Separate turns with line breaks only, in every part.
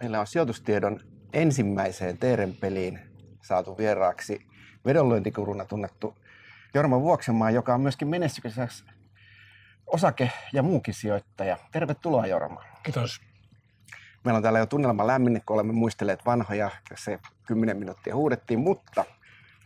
meillä on sijoitustiedon ensimmäiseen Teeren-peliin saatu vieraaksi vedonlyöntikuruna tunnettu Jorma Vuoksenmaa, joka on myöskin menestyksessä osake- ja muukin sijoittaja. Tervetuloa Jorma.
Kiitos.
Meillä on täällä jo tunnelma lämmin, kun olemme muistelleet vanhoja, se 10 minuuttia huudettiin, mutta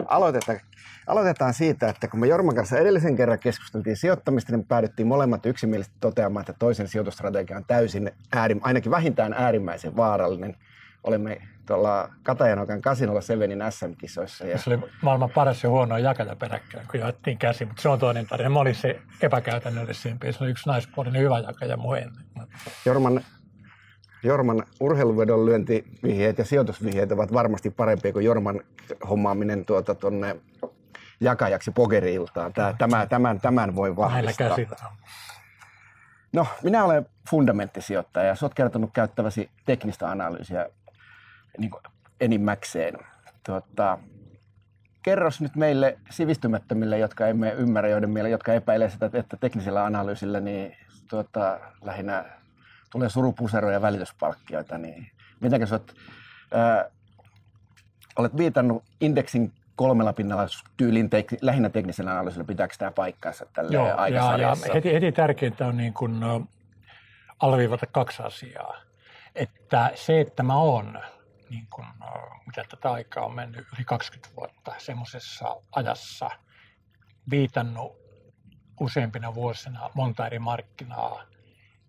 aloitetaan, aloitetaan siitä, että kun me Jorman kanssa edellisen kerran keskusteltiin sijoittamista, niin päädyttiin molemmat yksimielisesti toteamaan, että toisen sijoitustrategia on täysin, äärim, ainakin vähintään äärimmäisen vaarallinen. Olemme tuolla Katajanokan kasinolla Sevenin SM-kisoissa.
Ja... Se oli maailman paras ja huono jakata peräkkäin, kun jaettiin käsi, mutta se on toinen tarina. Mä olin se epäkäytännöllisempi. Se oli yksi naispuolinen hyvä jakaja muu ennen.
Jorman Jorman urheiluvedon lyöntivihjeet ja sijoitusvihjeet ovat varmasti parempia kuin Jorman hommaaminen tuota tonne jakajaksi pokeriiltaan. Tämä, tämä, tämän, tämän voi vahvistaa. No, minä olen fundamenttisijoittaja ja olet kertonut käyttäväsi teknistä analyysiä niin enimmäkseen. Tuota, kerros nyt meille sivistymättömille, jotka emme ymmärrä, joiden miele, jotka epäilevät sitä, että teknisellä analyysillä niin tuota, lähinnä tulee surupuseroja ja välityspalkkioita, niin miten sä oot, ää, olet viitannut indeksin kolmella pinnalla tyylin tek, lähinnä teknisellä analyysillä, pitääkö tämä paikkansa tällä Joo, ja, ja
heti, heti tärkeintä on niin kuin, alviivata kaksi asiaa. Että se, että mä oon, niin kuin, mitä tätä aikaa on mennyt yli 20 vuotta semmoisessa ajassa, viitannut useampina vuosina monta eri markkinaa,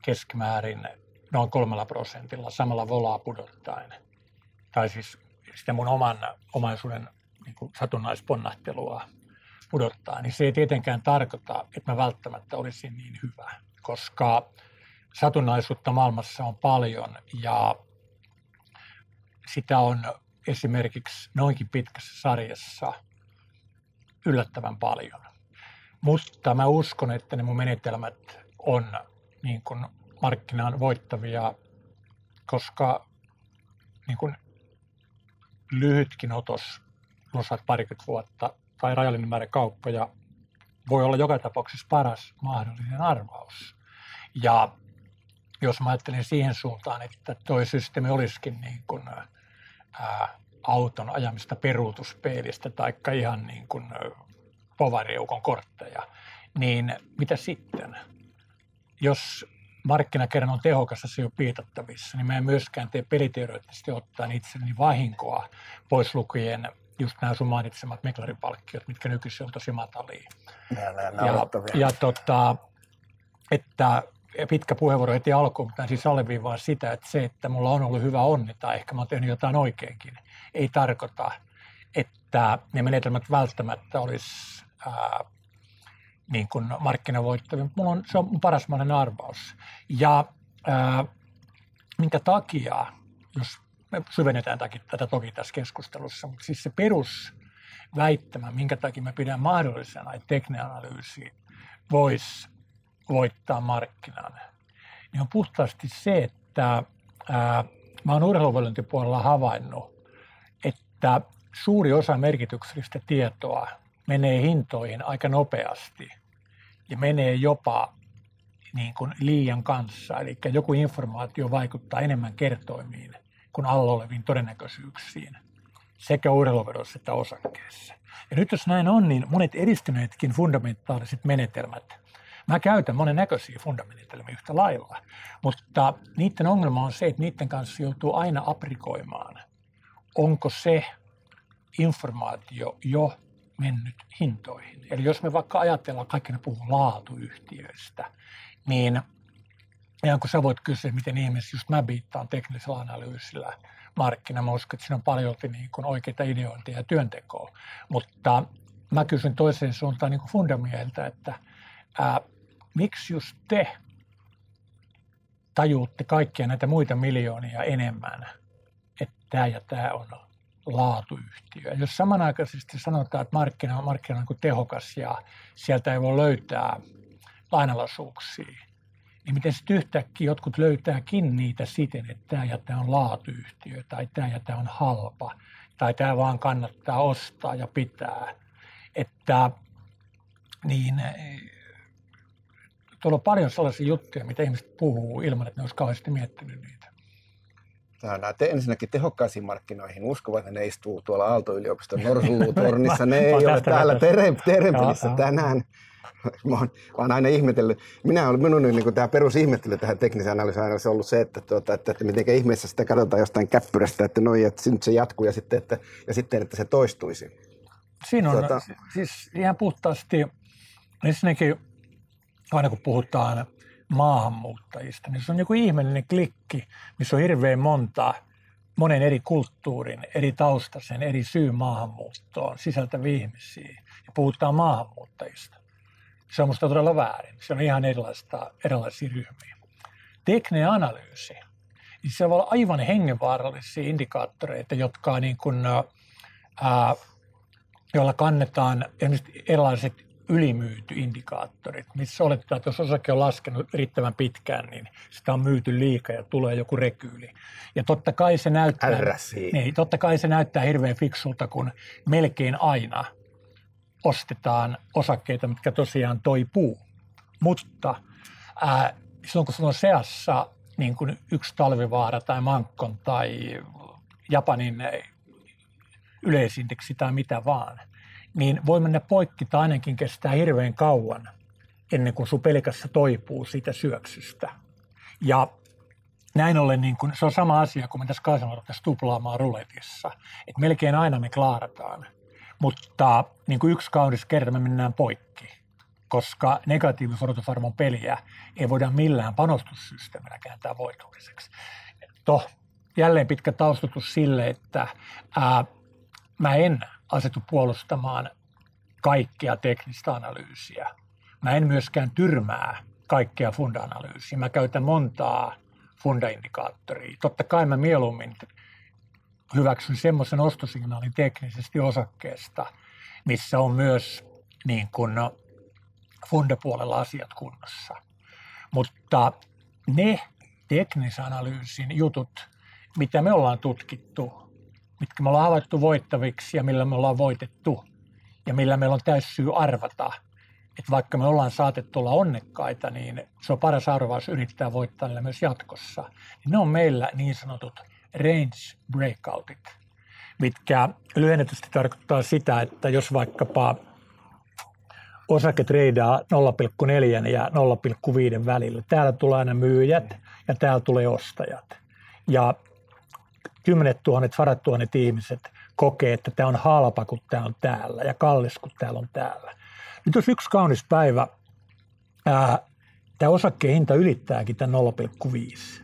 keskimäärin noin kolmella prosentilla samalla volaa pudottaen. Tai siis sitä mun oman omaisuuden niin kuin satunnaisponnahtelua pudottaa, niin se ei tietenkään tarkoita, että mä välttämättä olisin niin hyvä, koska satunnaisuutta maailmassa on paljon ja sitä on esimerkiksi noinkin pitkässä sarjassa yllättävän paljon. Mutta mä uskon, että ne mun menetelmät on niin kuin markkinaan voittavia, koska niin kuin lyhytkin otos, osat parikymmentä vuotta tai rajallinen määrä kauppoja voi olla joka tapauksessa paras mahdollinen arvaus. Ja jos mä ajattelen siihen suuntaan, että toi systeemi olisikin niin kuin, ää, auton ajamista peruutuspeilistä tai ihan niin kuin povariukon kortteja, niin mitä sitten? jos markkinakerran on tehokas ja se on piitattavissa, niin mä en myöskään tee peliteoreettisesti ottaen itselleni vahinkoa pois lukien just nämä sun mainitsemat meklaripalkkiot, mitkä nykyisin on tosi matalia.
Ja,
ja, ja tota, että pitkä puheenvuoro heti alkuun, mutta siis alleviivaa sitä, että se, että mulla on ollut hyvä onni tai ehkä mä oon tehnyt jotain oikeinkin, ei tarkoita, että ne menetelmät välttämättä olisi ää, niin kuin markkinavoittavia. Mulla on, se on paras mahdollinen arvaus. Ja ää, minkä takia, jos me syvennetään tätä toki tässä keskustelussa, mutta siis se perusväittämä, minkä takia me pidän mahdollisena, että teknianalyysi voisi voittaa markkinan, niin on puhtaasti se, että ää, mä oon urheiluvalintipuolella havainnut, että suuri osa merkityksellistä tietoa menee hintoihin aika nopeasti ja menee jopa niin kuin liian kanssa. Eli joku informaatio vaikuttaa enemmän kertoimiin kuin alla oleviin todennäköisyyksiin sekä urheiluvedossa että osakkeessa. Ja nyt jos näin on, niin monet edistyneetkin fundamentaaliset menetelmät, mä käytän monen näköisiä fundamentelmia yhtä lailla, mutta niiden ongelma on se, että niiden kanssa joutuu aina aprikoimaan, onko se informaatio jo mennyt hintoihin. Eli jos me vaikka ajatellaan, kaikki ne puhuu laatuyhtiöistä, niin ihan kun sä voit kysyä, miten ihmiset, just mä viittaan teknisellä analyysillä markkina, mä uskon, että siinä on paljon niin kuin oikeita ideointeja ja työntekoa, mutta mä kysyn toiseen suuntaan niin fundamieltä, että ää, miksi just te tajuutte kaikkia näitä muita miljoonia enemmän, että tämä ja tämä on laatuyhtiö. Jos samanaikaisesti sanotaan, että markkina markkina on niin tehokas ja sieltä ei voi löytää lainalaisuuksia, niin miten sitten yhtäkkiä jotkut löytääkin niitä siten, että tämä ja tämä on laatuyhtiö tai tämä ja tämä on halpa tai tämä vaan kannattaa ostaa ja pitää. Että niin tuolla on paljon sellaisia juttuja, mitä ihmiset puhuu ilman, että ne olisi kauheasti miettinyt niitä.
Tämä, nämä te, ensinnäkin tehokkaisiin markkinoihin uskovat, että ne istuu tuolla Aalto-yliopiston Norsulutornissa. Ne ei ole täällä tere, Terempelissä tänään. Mä oon, mä oon aina ihmetellyt. Minä olen, minun niin tämä perusihmettely tähän tekniseen analyysiin on ollut se, että, tuota, että, että miten ihmeessä sitä katsotaan jostain käppyrästä, että, noi, että nyt se jatkuu ja sitten, että, ja sitten, että se toistuisi.
Siinä on tuota, siis ihan puhtaasti, ensinnäkin aina kun puhutaan maahanmuuttajista, niin se on joku ihmeellinen klikki, missä on hirveän monta monen eri kulttuurin, eri taustaisen, eri syy maahanmuuttoon sisältäviä ihmisiä. Ja puhutaan maahanmuuttajista. Se on minusta todella väärin. Se on ihan erilaista, erilaisia ryhmiä. Tekninen analyysi. Niin se voi olla aivan hengenvaarallisia indikaattoreita, jotka niin kuin, ää, joilla kannetaan erilaiset ylimyyty indikaattorit, missä oletetaan, että jos osake on laskenut riittävän pitkään, niin sitä on myyty liikaa ja tulee joku rekyyli. Ja totta kai se näyttää, niin, totta kai se näyttää hirveän fiksulta, kun melkein aina ostetaan osakkeita, mitkä tosiaan toipuu. Mutta ää, silloin kun sulla on seassa niin kuin yksi talvivaara tai Mankkon tai Japanin yleisindeksi tai mitä vaan – niin voi mennä poikki tai ainakin kestää hirveän kauan ennen kuin sun pelkässä toipuu siitä syöksystä. Ja näin ollen niin kun, se on sama asia kuin me tässä kansanvaltaisessa tuplaamaan ruletissa. että melkein aina me klaarataan, mutta niin kuin yksi kaunis kerta me mennään poikki, koska negatiivisodotusarvon peliä ei voida millään panostussysteemillä kääntää voitolliseksi. Toh, jälleen pitkä taustatus sille, että ää, mä en asetu puolustamaan kaikkea teknistä analyysiä. Mä en myöskään tyrmää kaikkea funda-analyysiä. Mä käytän montaa funda-indikaattoria. Totta kai mä mieluummin hyväksyn semmoisen ostosignaalin teknisesti osakkeesta, missä on myös niin kuin fundapuolella asiat kunnossa. Mutta ne teknisanalyysin jutut, mitä me ollaan tutkittu mitkä me ollaan havaittu voittaviksi ja millä me ollaan voitettu ja millä meillä on täysi syy arvata, että vaikka me ollaan saatettu olla onnekkaita, niin se on paras arvaus yrittää voittaa niillä myös jatkossa. Niin ne on meillä niin sanotut range breakoutit, mitkä lyhennetysti tarkoittaa sitä, että jos vaikkapa osake treidaa 0,4 ja 0,5 välillä, täällä tulee aina myyjät ja täällä tulee ostajat. Ja kymmenet tuhannet, sadat tuhannet ihmiset kokee, että tämä on halpa, kun tämä on täällä ja kallis, kun täällä on täällä. Nyt jos yksi kaunis päivä. Tämä osakkeen hinta ylittääkin tämän 0,5,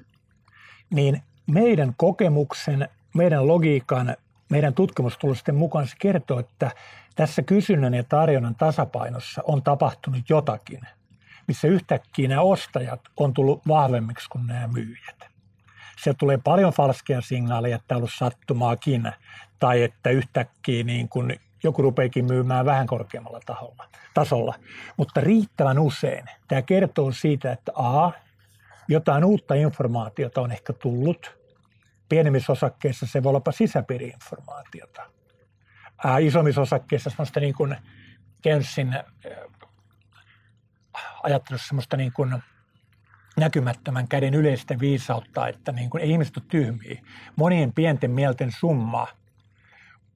niin meidän kokemuksen, meidän logiikan, meidän tutkimustulosten mukaan se kertoo, että tässä kysynnän ja tarjonnan tasapainossa on tapahtunut jotakin, missä yhtäkkiä nämä ostajat on tullut vahvemmiksi kuin nämä myyjät se tulee paljon falskeja signaaleja, että on ollut sattumaakin, tai että yhtäkkiä niin kun joku rupeekin myymään vähän korkeammalla taholla, tasolla. Mutta riittävän usein tämä kertoo siitä, että A, jotain uutta informaatiota on ehkä tullut. Pienemmissä osakkeissa se voi olla sisäpiiriinformaatiota. Ää, isommissa osakkeissa semmoista niin kuin Kensin ajattelussa semmoista niin kuin näkymättömän käden yleistä viisautta, että niin kuin, ei ihmiset ole tyhmiä. Monien pienten mielten summa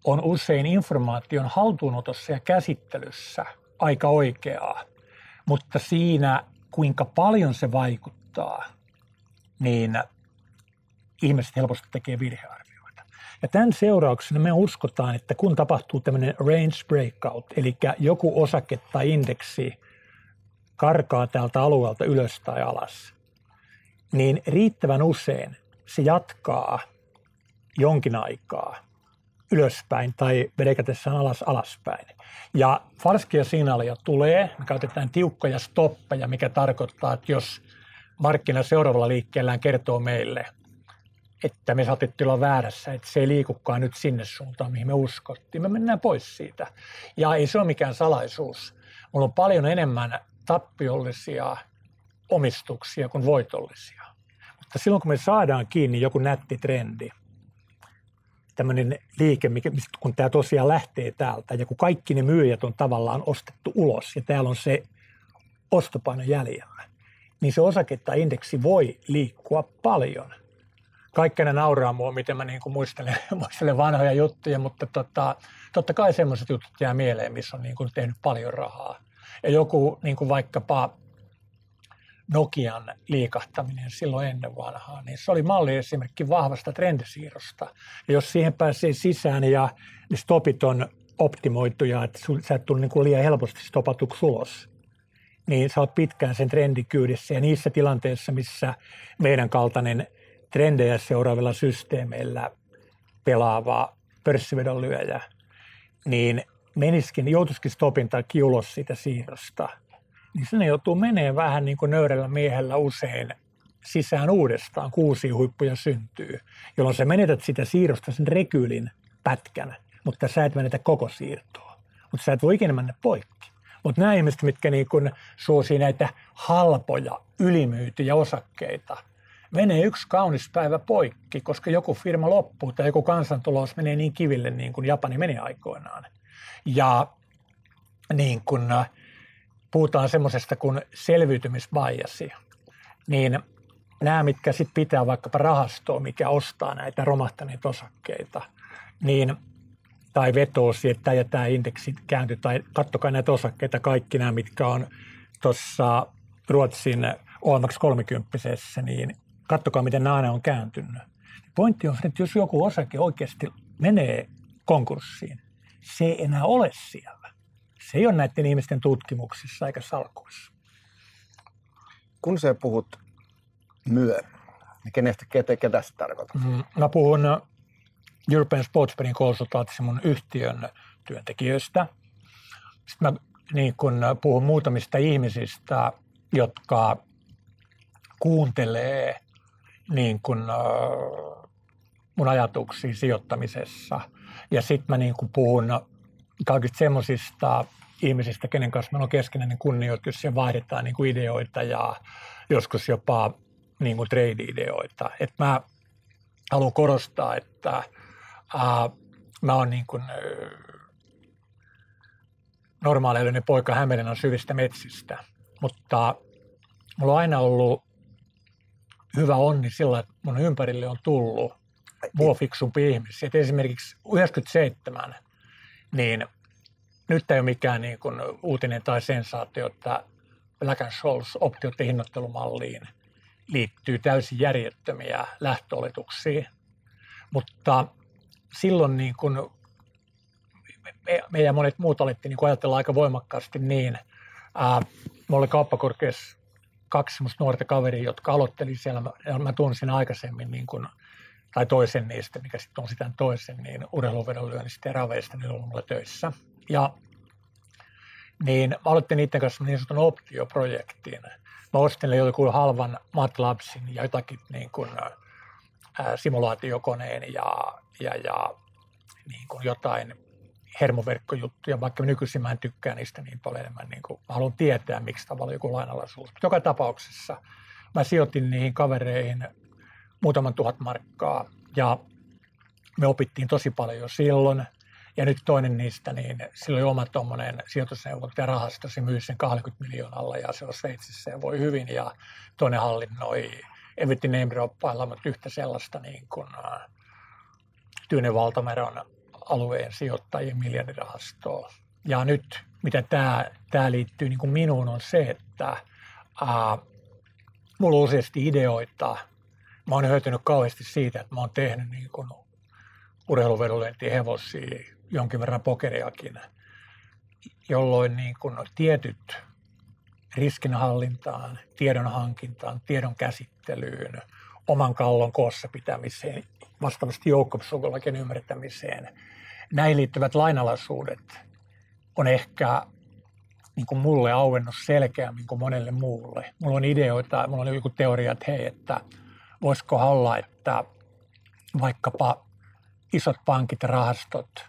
on usein informaation haltuunotossa ja käsittelyssä aika oikeaa, mutta siinä kuinka paljon se vaikuttaa, niin ihmiset helposti tekee virhearvioita. Ja tämän seurauksena me uskotaan, että kun tapahtuu tämmöinen range breakout, eli joku osake tai indeksi karkaa tältä alueelta ylös tai alas, niin riittävän usein se jatkaa jonkin aikaa ylöspäin tai vedekätessään alas alaspäin. Ja falskia signaaleja tulee, me käytetään tiukkoja stoppeja, mikä tarkoittaa, että jos markkina seuraavalla liikkeellään kertoo meille, että me saatettiin olla väärässä, että se ei liikukaan nyt sinne suuntaan, mihin me uskottiin. Me mennään pois siitä. Ja ei se ole mikään salaisuus. Mulla on paljon enemmän tappiollisia omistuksia kuin voitollisia. Mutta silloin kun me saadaan kiinni joku nätti trendi, tämmöinen liike, kun tämä tosiaan lähtee täältä ja kun kaikki ne myyjät on tavallaan ostettu ulos ja täällä on se ostopaino jäljellä, niin se osake tai indeksi voi liikkua paljon. kaikki ne nauraa mua, miten mä niin kuin muistelen, muistelen vanhoja juttuja, mutta tota, totta kai semmoiset jutut jää mieleen, missä on niin kuin tehnyt paljon rahaa. Ja joku niin kuin vaikkapa Nokian liikahtaminen silloin ennen vanhaa, niin se oli malli esimerkki vahvasta trendisiirrosta. Ja jos siihen pääsee sisään ja niin stopit on optimoituja, että sä et tule niin kuin liian helposti stopatuksi ulos, niin sä oot pitkään sen trendin kyydissä. Ja niissä tilanteissa, missä meidän kaltainen trendejä seuraavilla systeemeillä pelaava pörssivedon lyöjä, niin meniskin, joutuisikin stopin tai ulos siitä siirrosta – niin sinne joutuu menee vähän niin kuin nöyrällä miehellä usein sisään uudestaan, kuusi huippuja syntyy, jolloin sä menetät sitä siirrosta sen rekyylin pätkän, mutta sä et menetä koko siirtoa. Mutta sä et voi ikinä mennä poikki. Mutta nämä ihmiset, mitkä niin kun suosii näitä halpoja, ylimyytyjä osakkeita, menee yksi kaunis päivä poikki, koska joku firma loppuu tai joku kansantulos menee niin kiville niin kuin Japani meni aikoinaan. Ja niin kun, äh, puhutaan semmoisesta kuin selviytymisbiasi, niin nämä, mitkä sitten pitää vaikkapa rahastoa, mikä ostaa näitä romahtaneita osakkeita, niin tai vetoo että tämä ja tämä indeksi kääntyy, tai kattokaa näitä osakkeita, kaikki nämä, mitkä on tuossa Ruotsin OMX 30, niin kattokaa, miten nämä on kääntynyt. Pointti on, että jos joku osake oikeasti menee konkurssiin, se ei enää ole siellä. Se ei ole näiden ihmisten tutkimuksissa eikä salkuissa.
Kun sä puhut myö, niin kenestä, ketä, ketä sä tarkoitat? Mm,
mä puhun European Sportsperin konsultaatissa mun yhtiön työntekijöistä. Sitten mä niin kun puhun muutamista ihmisistä, jotka kuuntelee niin kun, mun ajatuksia sijoittamisessa. Ja sitten mä niin kun puhun kaikista semmoisista ihmisistä, kenen kanssa meillä on keskinäinen kunnioitus ja vaihdetaan niin kuin ideoita ja joskus jopa niin kuin trade-ideoita. Et mä haluan korostaa, että ää, mä oon niin kuin, normaaliöinen poika Hämeenlinnan syvistä metsistä, mutta mulla on aina ollut hyvä onni sillä, että mun ympärille on tullut mua fiksumpi ihmisiä. Et esimerkiksi 97 niin nyt ei ole mikään niin kuin uutinen tai sensaatio, että Black Scholes optioiden hinnoittelumalliin liittyy täysin järjettömiä lähtöoletuksia. Mutta silloin niin kuin me, me ja monet muut alettiin niin ajatella aika voimakkaasti niin. Ää, mulla oli kauppakorkeassa kaksi semmoista nuorta kaveria, jotka aloitteli siellä. Mä, mä tunsin aikaisemmin niin kuin tai toisen niistä, mikä sitten on sitä toisen, niin urheiluvedonlyönnistä ja raveista, niin on mulla töissä. Ja niin mä aloitin niiden kanssa niin sanotun optioprojektin. Mä ostin joku halvan MATLABsin ja jotakin niin kuin, ää, simulaatiokoneen ja, ja, ja niin kuin jotain hermoverkkojuttuja, vaikka nykyisin mä en tykkää niistä niin paljon enemmän. Niin kuin, mä haluan tietää, miksi tavallaan joku lainalaisuus. Joka tapauksessa mä sijoitin niihin kavereihin muutaman tuhat markkaa ja me opittiin tosi paljon jo silloin. Ja nyt toinen niistä, niin sillä oli oma tuommoinen sijoitusneuvonta rahasto, se myi sen 20 miljoonalla ja se on Sveitsissä ja voi hyvin. Ja toinen hallinnoi, evitti name droppailla, mutta yhtä sellaista niin kuin Tyynen valtameron alueen sijoittajien miljardirahastoa. Ja nyt, mitä tämä, tämä liittyy niin kuin minuun, on se, että ää, mulla on useasti ideoita – mä oon hyötynyt kauheasti siitä, että mä oon tehnyt niin kuin urheiluvedonlentien hevosia, jonkin verran pokeriakin, jolloin niin kuin tietyt riskinhallintaan, tiedon hankintaan, tiedon käsittelyyn, oman kallon koossa pitämiseen, vastaavasti joukkopsykologian ymmärtämiseen. Näihin liittyvät lainalaisuudet on ehkä niin kuin mulle auennut selkeämmin kuin monelle muulle. Mulla on ideoita, mulla on joku teoria, että hei, että – voisiko olla, että vaikkapa isot pankit ja rahastot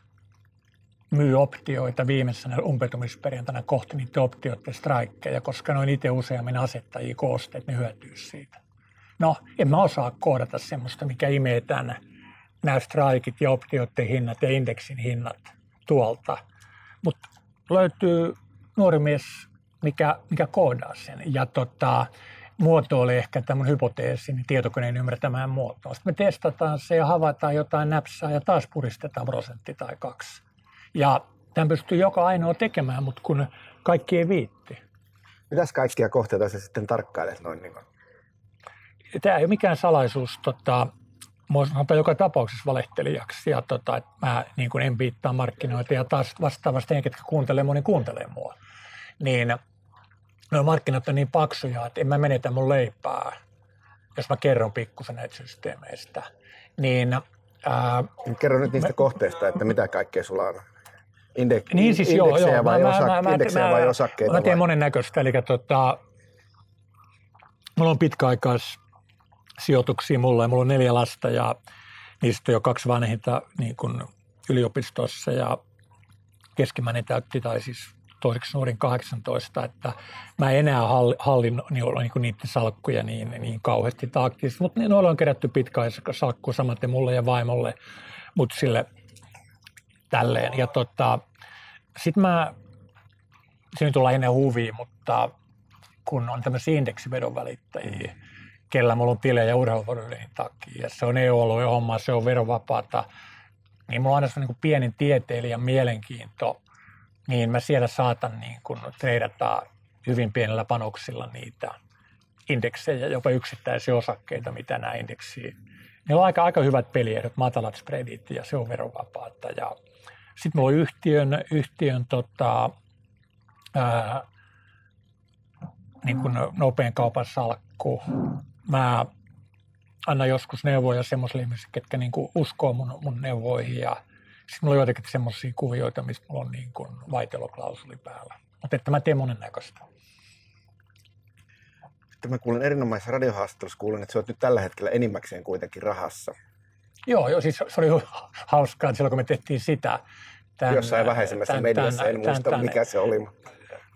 myy optioita viimeisenä umpetumisperjantaina kohti niiden optioiden strikeja, koska ne on itse useammin asettajia koosteet, ne hyötyy siitä. No, en mä osaa koodata semmoista, mikä imee tämän, nämä strikit ja optioiden hinnat ja indeksin hinnat tuolta. Mutta löytyy nuori mies, mikä, mikä koodaa sen. Ja tota, muotoilee ehkä tämän hypoteesin tietokoneen ymmärtämään muotoa. Sitten me testataan se ja havaitaan jotain näpsää ja taas puristetaan prosentti tai kaksi. Ja tämän pystyy joka ainoa tekemään, mutta kun kaikki ei viitti.
Mitäs kaikkia kohteita sä sitten tarkkailet noin niin kuin?
Tämä ei ole mikään salaisuus. Tota, Mua sanotaan joka tapauksessa valehtelijaksi ja tota, että mä niin kuin en viittaa markkinoita ja taas vastaavasti ne, ketkä kuuntelee moni kuuntelee mua. Niin nuo markkinat on niin paksuja, että en mä menetä mun leipää, jos mä kerron pikkusen näitä systeemeistä. Niin, ää,
Kerro nyt niistä kohteista, että mitä kaikkea sulla on. Indek-
niin siis joo, joo.
vai,
Mä-
osa-
mä- mä-
indeksejä
mä-
vai osakkeita?
Mä teen
vai?
monennäköistä, eli tota, mulla on pitkäaikais sijoituksia mulla ja mulla on neljä lasta ja niistä on jo kaksi vanhinta niin kuin yliopistossa ja keskimmäinen täytti tai siis toiseksi nuorin 18, että mä en enää halli- hallin niin niiden salkkuja niin, niin kauheasti taaktiisesti, mutta noilla on kerätty pitkäaikaissalkku samaten mulle ja vaimolle, mutta sille tälleen. Ja tota, sitten mä, se nyt on lähinnä huvi, mutta kun on tämmöisiä indeksivedon välittäjiä, kellä mulla on tilejä urheiluvuoden takia, ja se on EU-alueen homma, se on verovapaata, niin mulla on aina niin pienin tieteilijän mielenkiinto, niin mä siellä saatan niin kuin treidata hyvin pienellä panoksilla niitä indeksejä, jopa yksittäisiä osakkeita, mitä nämä indeksiä. Niillä on aika, aika hyvät peliehdot, matalat spreadit ja se on verovapaata. Ja sitten mulla on yhtiön, yhtiön tota, ää, niin kuin nopean kaupan salkku. Mä annan joskus neuvoja semmoisille ihmisille, ketkä niin uskoo mun, mun neuvoihin ja sitten mulla on joitakin semmoisia kuvioita, mistä mulla on niin kuin vaiteloklausuli päällä. Mutta että mä teen monennäköistä.
Sitten mä kuulen erinomaisessa radiohaastattelussa, kuulen, että sä oot nyt tällä hetkellä enimmäkseen kuitenkin rahassa.
Joo, joo, siis se oli hauskaa, että silloin kun me tehtiin sitä. Tämän,
Jossain vähäisemmässä
tämän-
mediassa, en
tämän-
muista
tämän-
mikä se oli.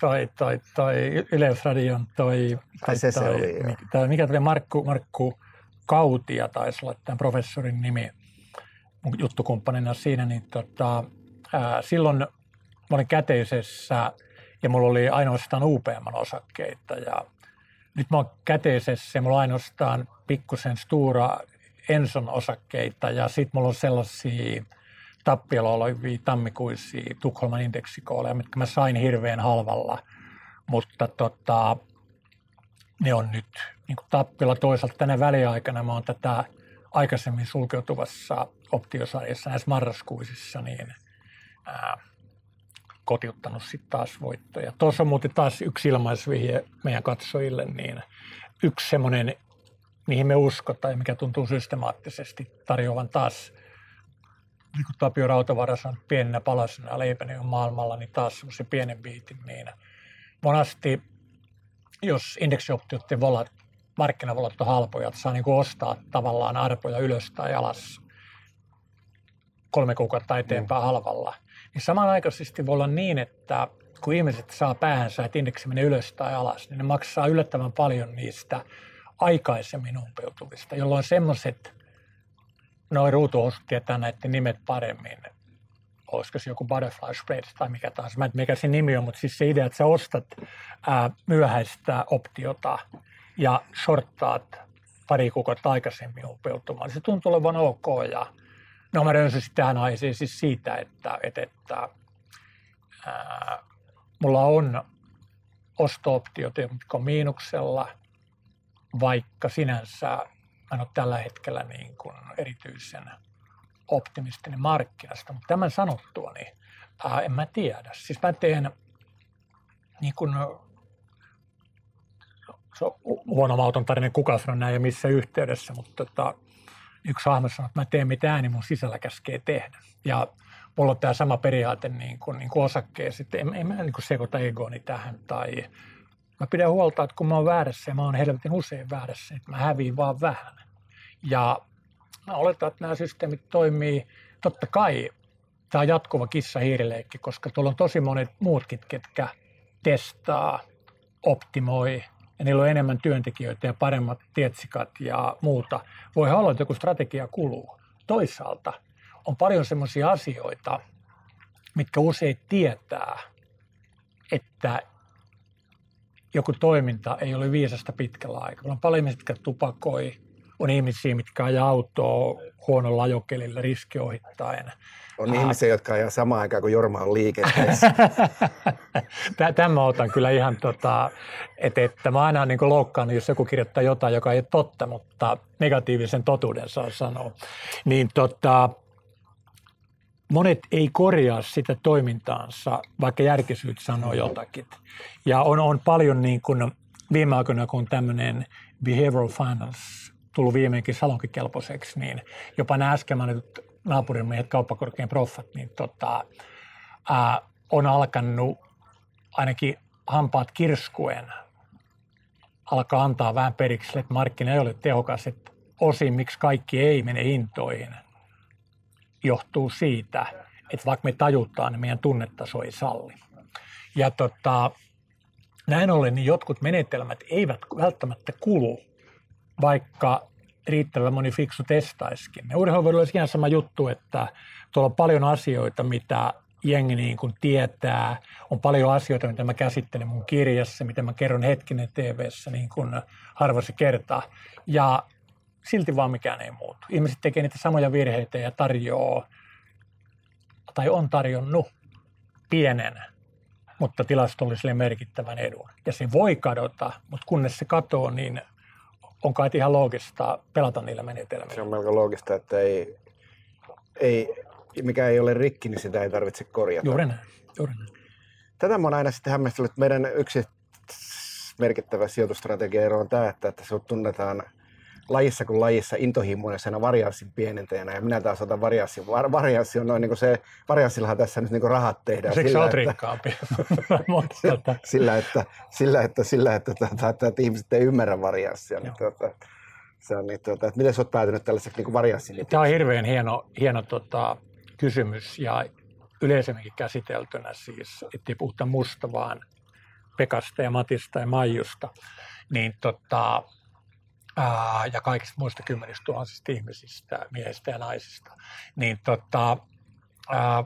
toi, toi, toi Yleisradion toi,
Ai se se oli, joo.
mikä, toi, mikä tuli Markku, Markku Kautia taisi olla tämän professorin nimi mun juttukumppanina siinä, niin tota, ää, silloin mä olin käteisessä ja mulla oli ainoastaan UPM osakkeita ja nyt mä oon käteisessä ja mulla on ainoastaan pikkusen Stura Enson osakkeita ja sitten mulla on sellaisia tappiolla olevia tammikuisia Tukholman indeksikooleja, mitkä mä sain hirveän halvalla, mutta tota, ne on nyt niin tappiolla toisaalta tänä väliaikana. Mä oon tätä aikaisemmin sulkeutuvassa optiosarjassa näissä marraskuisissa niin ää, kotiuttanut sitten taas voittoja. Tuossa on muuten taas yksi ilmaisvihje meidän katsojille, niin yksi semmoinen, mihin me uskotaan mikä tuntuu systemaattisesti tarjoavan taas niin kuin Tapio Rautavaara sanoi, pienenä palasena leipäni on maailmalla, niin taas semmoisen pienen biitin, niin monasti, jos indeksioptioiden volat, markkinavolat on halpoja, että saa niin ostaa tavallaan arpoja ylös tai alas kolme kuukautta eteenpäin halvalla, niin samanaikaisesti voi olla niin, että kun ihmiset saa päänsä, että indeksi menee ylös tai alas, niin ne maksaa yllättävän paljon niistä aikaisemmin umpeutuvista, jolloin semmoiset noin ruutuhousut tietää näiden nimet paremmin. Olisiko se joku butterfly spread tai mikä tahansa. Mä en mikä se nimi on, mutta siis se idea, että sä ostat ää, myöhäistä optiota ja shorttaat pari kuukautta aikaisemmin upeutumaan. Se tuntuu olevan ok ja no mä rönsysin tähän aiheeseen siis siitä, että, että, että ää, mulla on osto-optiot, jotka on miinuksella, vaikka sinänsä mä en ole tällä hetkellä niin kuin erityisen optimistinen markkinasta, mutta tämän sanottua, niin ää, en mä tiedä. Siis mä teen niin kuin, se on huono mauton tarina, kuka sanoi näin ja missä yhteydessä, mutta tota, yksi hahmo sanoi, että mä teen mitä ääni mun sisällä käskee tehdä. Ja mulla on tämä sama periaate niin kuin, niin kuin osakkeessa, että en, en mä niin kuin sekoita egooni tähän tai mä pidän huolta, että kun mä oon väärässä ja mä oon helvetin usein väärässä, että mä häviin vaan vähän. Ja mä oletan, että nämä systeemit toimii, totta kai tämä on jatkuva kissa-hiirileikki, koska tuolla on tosi monet muutkin, ketkä testaa, optimoi ja niillä on enemmän työntekijöitä ja paremmat tietsikat ja muuta. Voi olla, että joku strategia kuluu. Toisaalta on paljon sellaisia asioita, mitkä usein tietää, että joku toiminta ei ole viisasta pitkällä aikaa. On paljon ihmisiä, jotka tupakoi, on ihmisiä, mitkä ajaa autoa huonolla ajokelillä riskiohittaen.
On ah. ihmisiä, jotka ajaa samaan aikaan kuin Jorma on liikenteessä.
Tämä otan kyllä ihan, tota, että, että mä aina niin loukkaan, jos joku kirjoittaa jotain, joka ei ole totta, mutta negatiivisen totuuden saa sanoa. Niin tota, monet ei korjaa sitä toimintaansa, vaikka järkisyyt sanoo jotakin. Ja on, on paljon niin kuin viime aikoina, kun tämmöinen behavioral finance tullut viimeinkin salonkikelpoiseksi, niin jopa nämä äsken mainitut naapurimiehet, kauppakorkean proffat, niin tota, ää, on alkanut ainakin hampaat kirskuen alkaa antaa vähän periksi, että markkina ei ole tehokas, että osin miksi kaikki ei mene hintoihin – johtuu siitä, että vaikka me tajutaan, niin meidän tunnetaso ei salli. Ja tota, näin ollen niin jotkut menetelmät eivät välttämättä kulu, vaikka riittävän moni fiksu testaiskin. Ja urheiluvuodella olisi ihan sama juttu, että tuolla on paljon asioita, mitä jengi niin kuin tietää. On paljon asioita, mitä mä käsittelen mun kirjassa, mitä mä kerron hetkinen TVssä niin kuin harvassa kertaa. Ja silti vaan mikään ei muutu. Ihmiset tekee niitä samoja virheitä ja tarjoaa, tai on tarjonnut pienen, mutta tilastolliselle merkittävän edun. Ja se voi kadota, mutta kunnes se katoo, niin on kai ihan loogista pelata niillä menetelmillä.
Se on melko loogista, että ei, ei, mikä ei ole rikki, niin sitä ei tarvitse korjata.
Juuri näin. Juuri näin.
Tätä mä oon aina sitten hämmästellyt, meidän yksi merkittävä sijoitustrategia on tämä, että, että se tunnetaan – lajissa kuin lajissa intohimoisena varianssin pienentäjänä ja minä taas otan varianssin. Var, varianssi on noin niin kuin se, varianssillahan tässä nyt niin kuin rahat tehdään.
Siksi sillä, että,
sillä, että, sillä, että, sillä, että, että, että, että ihmiset ei ymmärrä varianssia. Niin, tuota, se on niin, tuota, että miten sä oot päätynyt tällaiseksi niin varianssin?
Tämä on hirveän hieno, hieno tota, kysymys ja yleisemminkin käsiteltynä siis, ettei puhuta musta, vaan Pekasta ja Matista ja Maijusta, niin tota, ja kaikista muista kymmenistä tuhansista ihmisistä, miehistä ja naisista, niin tota, ää,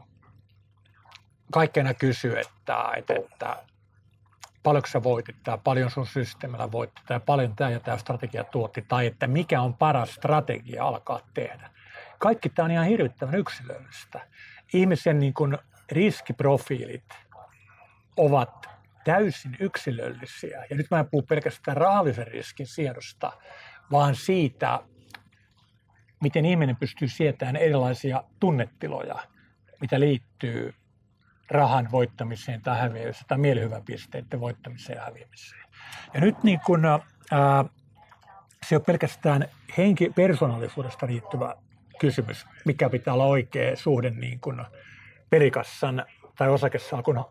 kaikkeena kysyy, että, että, että paljonko sä voitit tai paljon sun systeemillä voitti tai paljon tämä ja tämä strategia tuotti tai että mikä on paras strategia alkaa tehdä. Kaikki tämä on ihan hirvittävän yksilöllistä. Ihmisen niin kuin riskiprofiilit ovat täysin yksilöllisiä. Ja nyt mä en puhu pelkästään rahallisen riskin siedosta, vaan siitä, miten ihminen pystyy sietämään erilaisia tunnetiloja, mitä liittyy rahan voittamiseen tai häviämiseen tai mielihyväpisteiden voittamiseen ja häviämiseen. Ja nyt niin kun, ää, se on pelkästään henki, persoonallisuudesta liittyvä kysymys, mikä pitää olla oikea suhde niin kun pelikassan tai osakesalkun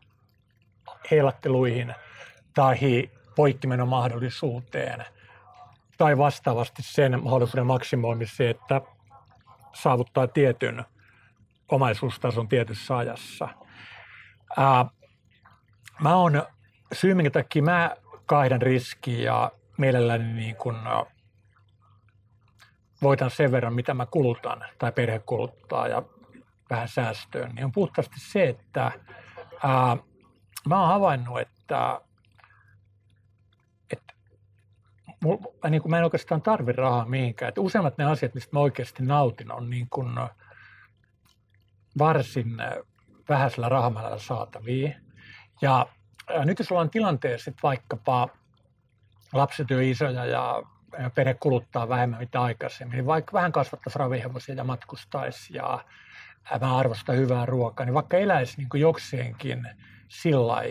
heilatteluihin tai poikkimenomahdollisuuteen tai vastaavasti sen mahdollisuuden maksimoimiseen, että saavuttaa tietyn omaisuustason tietyssä ajassa. Ää, mä oon, syy minkä takia mä kaihdan riskiä ja mielelläni niin kun, voitan sen verran, mitä mä kulutan tai perhe kuluttaa ja vähän säästöön, niin on puhtaasti se, että ää, mä oon havainnut, että, että mä, niin kuin, mä en oikeastaan tarvi rahaa mihinkään. Että useimmat ne asiat, mistä mä oikeasti nautin, on niin kuin varsin vähäisellä rahamäärällä saatavia. Ja, ja nyt jos ollaan tilanteessa, että vaikkapa lapset on isoja ja perhe kuluttaa vähemmän mitä aikaisemmin, niin vaikka vähän kasvattaisi ravihevosia ja matkustaisi ja mä arvostan hyvää ruokaa, niin vaikka eläisi niin jokseenkin sillä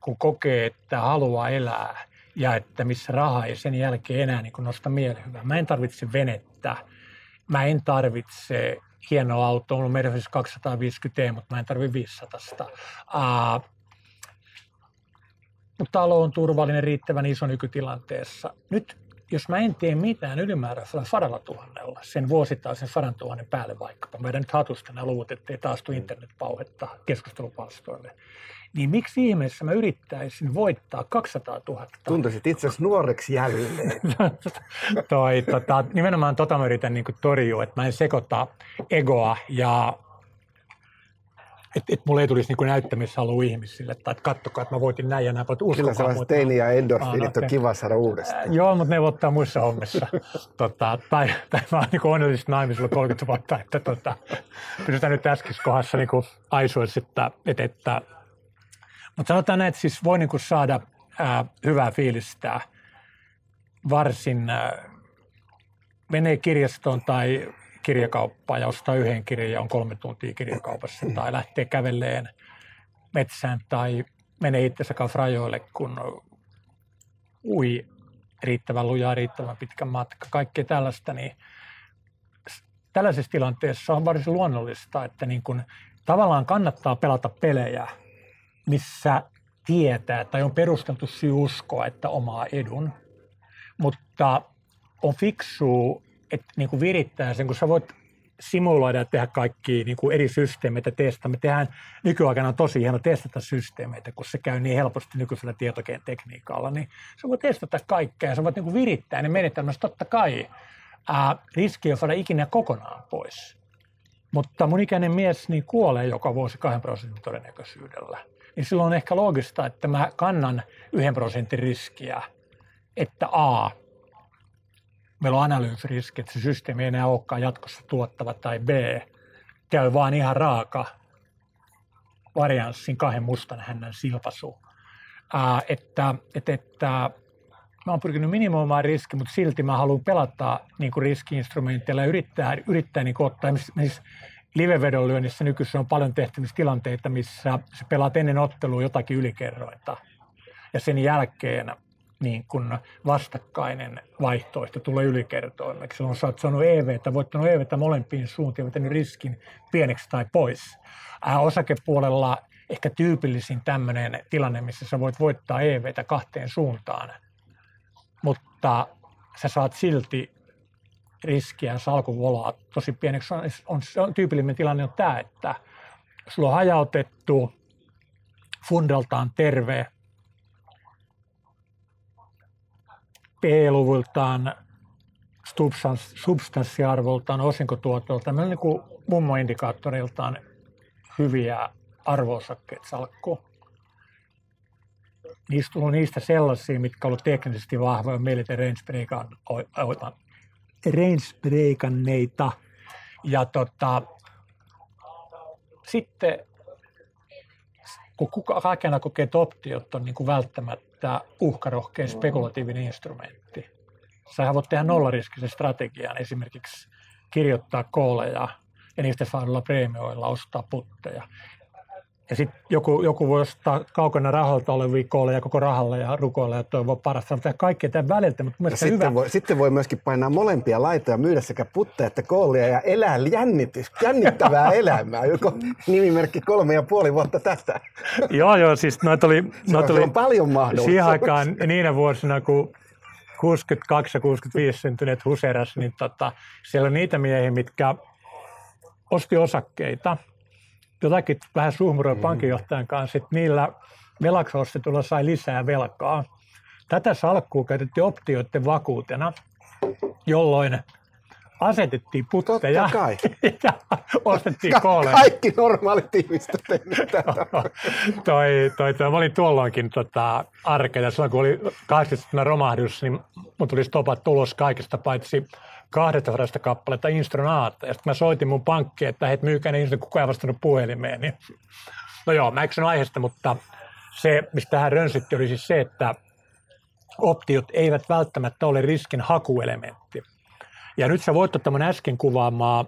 kun kokee, että haluaa elää ja että missä raha ei sen jälkeen enää niin nosta mielihyvää. Mä en tarvitse venettä, mä en tarvitse hienoa autoa, mulla on Mercedes 250 mutta mä en tarvitse 500. Uh, mutta talo on turvallinen riittävän iso nykytilanteessa. Nyt jos mä en tee mitään ylimääräisellä sadalla tuhannella, sen vuosittaisen sadan tuhannen päälle vaikkapa, meidän nyt hatusta nämä luvut, ettei taas tule internetpauhetta keskustelupalstoille, niin miksi ihmeessä mä yrittäisin voittaa 200 000?
Tuntuisit itse asiassa nuoreksi jälleen.
Toi, tota, nimenomaan tota mä yritän niin torjua, että mä en sekoita egoa ja että et mulla ei tulisi niinku näyttämishalu ihmisille, tai että kattokaa, että mä voitin näin ja näin, mutta
Kyllä
uskokaa
sellaiset
mut.
teini- ja endorfiinit
no,
on kiva saada uudestaan.
Joo, mutta ne ottaa muissa hommissa. tota, tai, tai mä oon niin onnellisesti naimisilla 30 vuotta, että tota, pysytään nyt äskeisessä kohdassa niin aisuessa, että, että, että mutta sanotaan näin, että siis voi niin kuin saada ää, hyvää fiilistä varsin, ää, menee kirjastoon tai kirjakauppaan ja ostaa yhden kirjan ja on kolme tuntia kirjakaupassa tai lähtee kävelleen metsään tai menee itsensä kanssa rajoille, kun ui riittävän lujaa, riittävän pitkä matka, kaikkea tällaista, niin tällaisessa tilanteessa on varsin luonnollista, että niin kun tavallaan kannattaa pelata pelejä, missä tietää tai on perusteltu syy uskoa, että omaa edun, mutta on fiksua, että niin kuin virittää sen, kun sä voit simuloida ja tehdä kaikki niin kuin eri systeemeitä testata. Me tehdään nykyaikana on tosi hieno testata systeemeitä, kun se käy niin helposti nykyisellä tietotekniikalla, niin sä voit testata kaikkea ja sä voit niin kuin virittää ne menetelmässä totta kai. Ää, riski ei saada ikinä kokonaan pois. Mutta mun ikäinen mies niin kuolee joka vuosi 2 prosentin todennäköisyydellä. Niin silloin on ehkä loogista, että mä kannan yhden prosentin riskiä, että A, meillä on analyysiriski, että se systeemi ei enää olekaan jatkossa tuottava, tai B, käy vaan ihan raaka varianssin kahden mustan hännän silpasu. Ää, että, että, että mä oon pyrkinyt minimoimaan riski, mutta silti mä haluan pelata niin kuin riskiinstrumentteilla ja yrittää, yrittää niin ottaa esimerkiksi livevedonlyönnissä nykyisin on paljon tehtävissä tilanteita, missä sä pelaat ennen ottelua jotakin ylikerrointa ja sen jälkeen niin kun vastakkainen vaihtoehto tulee ylikertoimeksi. Silloin sä oot saanut EVtä, voittanut EVtä molempiin suuntiin, vetänyt riskin pieneksi tai pois. Ää, osakepuolella ehkä tyypillisin tämmöinen tilanne, missä sä voit voittaa EVtä kahteen suuntaan, mutta sä saat silti riskiä salkuvolaa tosi pieneksi. On, on, on tyypillinen tilanne on tämä, että sulla on hajautettu, fundaltaan terve, P-luvultaan, substans, substanssiarvoltaan, osinkotuotoltaan, meillä on niin mummoindikaattoreiltaan hyviä arvoosakkeet salkku. Niistä on niistä sellaisia, mitkä ovat teknisesti vahvoja, meille range range Ja tota, sitten kun kuka, kaikena kokee, että optiot on niin kuin välttämättä uhkarohkea spekulatiivinen instrumentti. Sähän voit tehdä nollariskisen strategian, esimerkiksi kirjoittaa kooleja ja niistä saadulla preemioilla ostaa putteja. Ja sitten joku, joku voi ostaa kaukana rahoilta olevia kooleja koko rahalla ja rukoilla ja toivoa parasta. Mutta kaikkea tämän väliltä, mutta
Ja
mielestäni hyvä.
sitten, voi, sitten voi myöskin painaa molempia laitoja, myydä sekä putteja että koolia ja elää jännitys, jännittävää elämää. Joko nimimerkki kolme ja puoli vuotta tästä.
Joo, joo, siis noita oli, noita
on,
oli
on paljon
siihen
mahdollisuuksia.
aikaan niinä vuosina, kun 62 ja 65 syntyneet huseras, niin tota, siellä on niitä miehiä, mitkä osti osakkeita, jotakin vähän suhmuroi mm. pankinjohtajan kanssa, että niillä velaksi ostetulla sai lisää velkaa. Tätä salkkua käytettiin optioiden vakuutena, jolloin asetettiin putteja
Totta kai.
ja ostettiin
Ka-
kooleja.
kaikki normaalit ihmiset on tehnyt tätä.
toi, toi, toi, mä olin tuolloinkin tota, arkeja. Silloin kun oli 80 romahdus, niin mun tuli stopat tulos kaikesta paitsi 200 kappaletta Instronaata. Ja sitten mä soitin mun pankkiin, että hei, myykää ne Instron, kukaan ei vastannut puhelimeen. Niin, no joo, mä eksyn aiheesta, mutta se, mistä tähän rönsytti, oli siis se, että optiot eivät välttämättä ole riskin hakuelementti. Ja nyt sä voit mun äsken kuvaamaa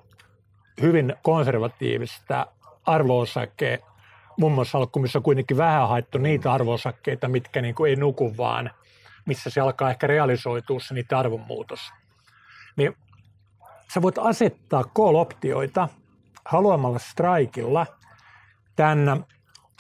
hyvin konservatiivista arvoosake mummosalkku, missä on kuitenkin vähän haettu niitä arvoosakkeita, mitkä niin kuin ei nuku vaan, missä se alkaa ehkä realisoitua se niiden arvonmuutos. Niin sä voit asettaa call-optioita haluamalla strikeilla tämän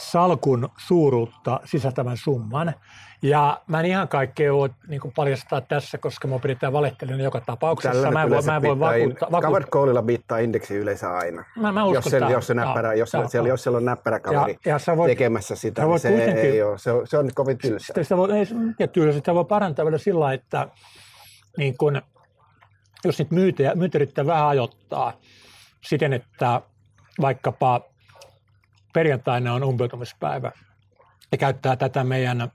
salkun suuruutta sisältävän summan. Ja mä en ihan kaikkea voi niin paljastaa tässä, koska mä pidetään valehtelijana joka tapauksessa.
Tällainen
Mä en voi, mä en voi
pitää in-
vakuuttaa.
Covered
vakuuttaa.
callilla biittaa indeksi yleensä aina.
Mä, mä uskon
Jos, se,
tähän.
jos, se näppärä,
Joo,
jos,
joo,
siellä, jos siellä on näppärä kaveri
Ja- ja voit-
tekemässä sitä, niin se ei ole. Se on, se on kovin tylsää.
Sitten sitä voi, ei, ja kyllä sitä voi parantaa vielä sillä että niin kun, jos niitä myytejä, myytä yrittää vähän ajoittaa siten, että vaikkapa perjantaina on umpeutumispäivä ja käyttää tätä meidän